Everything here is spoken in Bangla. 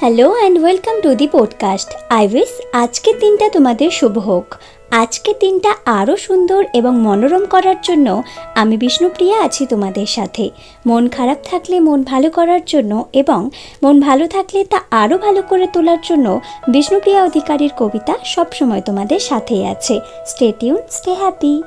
Hello and welcome to the podcast I wish আজকের দিনটা তোমাদের শুভ হোক। আজকের দিনটা আরও সুন্দর এবং মনোরম করার জন্য আমি বিষ্ণুপ্রিয়া আছি তোমাদের সাথে। মন খারাপ থাকলে মন ভালো করার জন্য এবং মন ভালো থাকলে তা আরও ভালো করে তোলার জন্য বিষ্ণুপ্রিয়া অধিকারীর কবিতা সবসময় তোমাদের সাথেই আছে। Stay tune stay happy